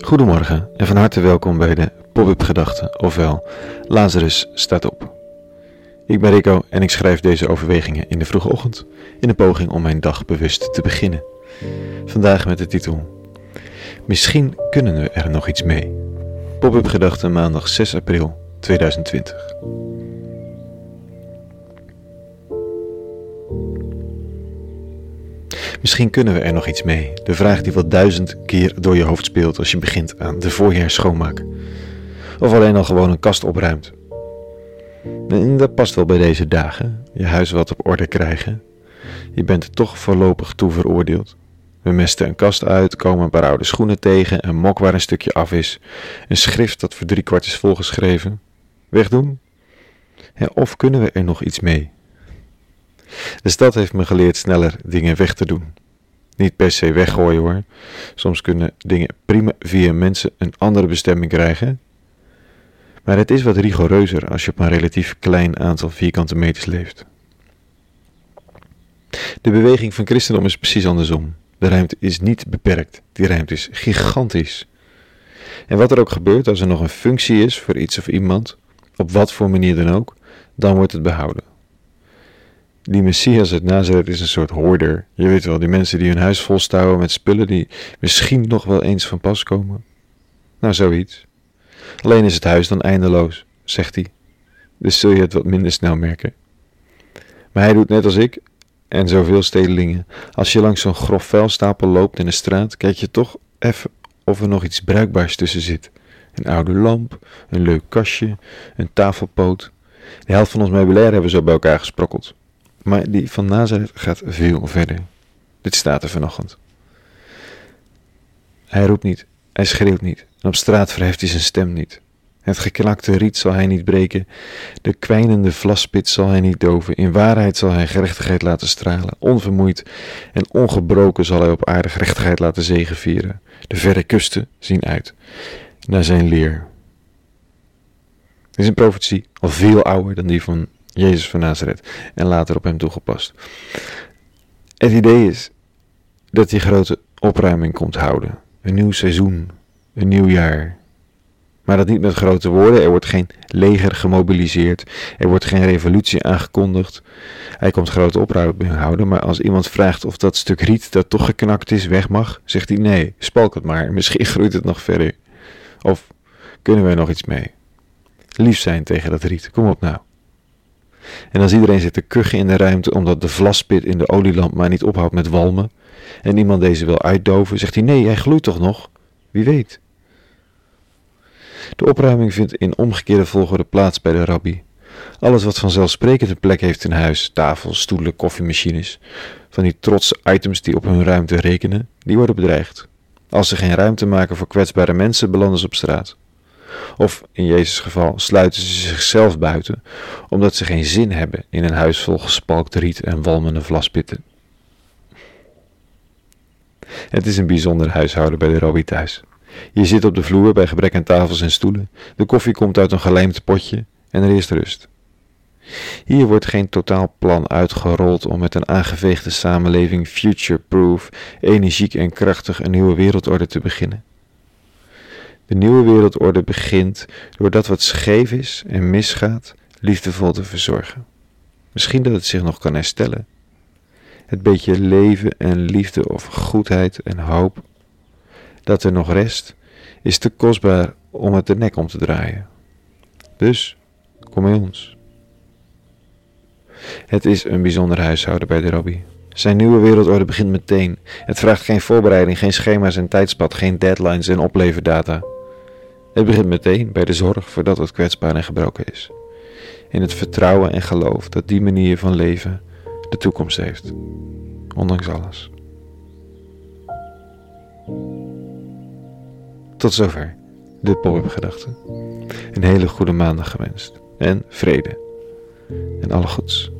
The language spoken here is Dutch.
Goedemorgen en van harte welkom bij de Pop-up Gedachten, ofwel Lazarus staat op. Ik ben Rico en ik schrijf deze overwegingen in de vroege ochtend in een poging om mijn dag bewust te beginnen. Vandaag met de titel Misschien kunnen we er nog iets mee. Pop-up Gedachten maandag 6 april 2020. Misschien kunnen we er nog iets mee. De vraag die wel duizend keer door je hoofd speelt als je begint aan de voorjaar schoonmaak. Of alleen al gewoon een kast opruimt. Dat past wel bij deze dagen. Je huis wat op orde krijgen. Je bent toch voorlopig toe veroordeeld. We mesten een kast uit, komen een paar oude schoenen tegen, een mok waar een stukje af is, een schrift dat voor drie kwart is volgeschreven. Wegdoen? of kunnen we er nog iets mee? De stad heeft me geleerd sneller dingen weg te doen. Niet per se weggooien hoor. Soms kunnen dingen prima via mensen een andere bestemming krijgen. Maar het is wat rigoureuzer als je op een relatief klein aantal vierkante meters leeft. De beweging van christendom is precies andersom. De ruimte is niet beperkt, die ruimte is gigantisch. En wat er ook gebeurt, als er nog een functie is voor iets of iemand, op wat voor manier dan ook, dan wordt het behouden. Die Messias uit Nazareth is een soort hoorder. Je weet wel, die mensen die hun huis volstouwen met spullen die misschien nog wel eens van pas komen. Nou, zoiets. Alleen is het huis dan eindeloos, zegt hij. Dus zul je het wat minder snel merken. Maar hij doet net als ik en zoveel stedelingen. Als je langs zo'n grof vuilstapel loopt in de straat, kijk je toch even of er nog iets bruikbaars tussen zit. Een oude lamp, een leuk kastje, een tafelpoot. De helft van ons meubilair hebben we zo bij elkaar gesprokkeld. Maar die van Nazareth gaat veel verder. Dit staat er vanochtend. Hij roept niet, hij schreeuwt niet, en op straat verheft hij zijn stem niet. Het geknakte riet zal hij niet breken, de kwijnende vlaspit zal hij niet doven. In waarheid zal hij gerechtigheid laten stralen, onvermoeid en ongebroken zal hij op aarde gerechtigheid laten zegevieren. De verre kusten zien uit naar zijn leer. Dit is een profetie, al veel ouder dan die van Jezus van Nazareth en later op hem toegepast. Het idee is dat die grote opruiming komt houden. Een nieuw seizoen, een nieuw jaar. Maar dat niet met grote woorden. Er wordt geen leger gemobiliseerd. Er wordt geen revolutie aangekondigd. Hij komt grote opruiming houden. Maar als iemand vraagt of dat stuk riet dat toch geknakt is weg mag, zegt hij nee, spalk het maar. Misschien groeit het nog verder. Of kunnen we er nog iets mee? Lief zijn tegen dat riet. Kom op nou. En als iedereen zit te kuchen in de ruimte omdat de vlaspit in de olielamp maar niet ophoudt met walmen, en iemand deze wil uitdoven, zegt hij: Nee, hij gloeit toch nog? Wie weet. De opruiming vindt in omgekeerde volgorde plaats bij de rabbi. Alles wat vanzelfsprekend een plek heeft in huis, tafels, stoelen, koffiemachines, van die trotse items die op hun ruimte rekenen, die worden bedreigd. Als ze geen ruimte maken voor kwetsbare mensen, belanden ze op straat. Of in Jezus' geval sluiten ze zichzelf buiten, omdat ze geen zin hebben in een huis vol gespalkt riet en walmende vlaspitten. Het is een bijzonder huishouden bij de Robbie thuis. Je zit op de vloer bij gebrek aan tafels en stoelen, de koffie komt uit een gelijmd potje en er is rust. Hier wordt geen totaalplan uitgerold om met een aangeveegde samenleving future-proof, energiek en krachtig een nieuwe wereldorde te beginnen. De nieuwe wereldorde begint door dat wat scheef is en misgaat, liefdevol te verzorgen. Misschien dat het zich nog kan herstellen. Het beetje leven en liefde of goedheid en hoop dat er nog rest, is te kostbaar om het de nek om te draaien. Dus, kom bij ons. Het is een bijzonder huishouden bij de Robbie. Zijn nieuwe wereldorde begint meteen. Het vraagt geen voorbereiding, geen schema's en tijdspad, geen deadlines en opleverdata. Het begint meteen bij de zorg voordat het kwetsbaar en gebroken is. In het vertrouwen en geloof dat die manier van leven de toekomst heeft, ondanks alles. Tot zover de pop-up gedachten. Een hele goede maandag gewenst en vrede en alle goeds.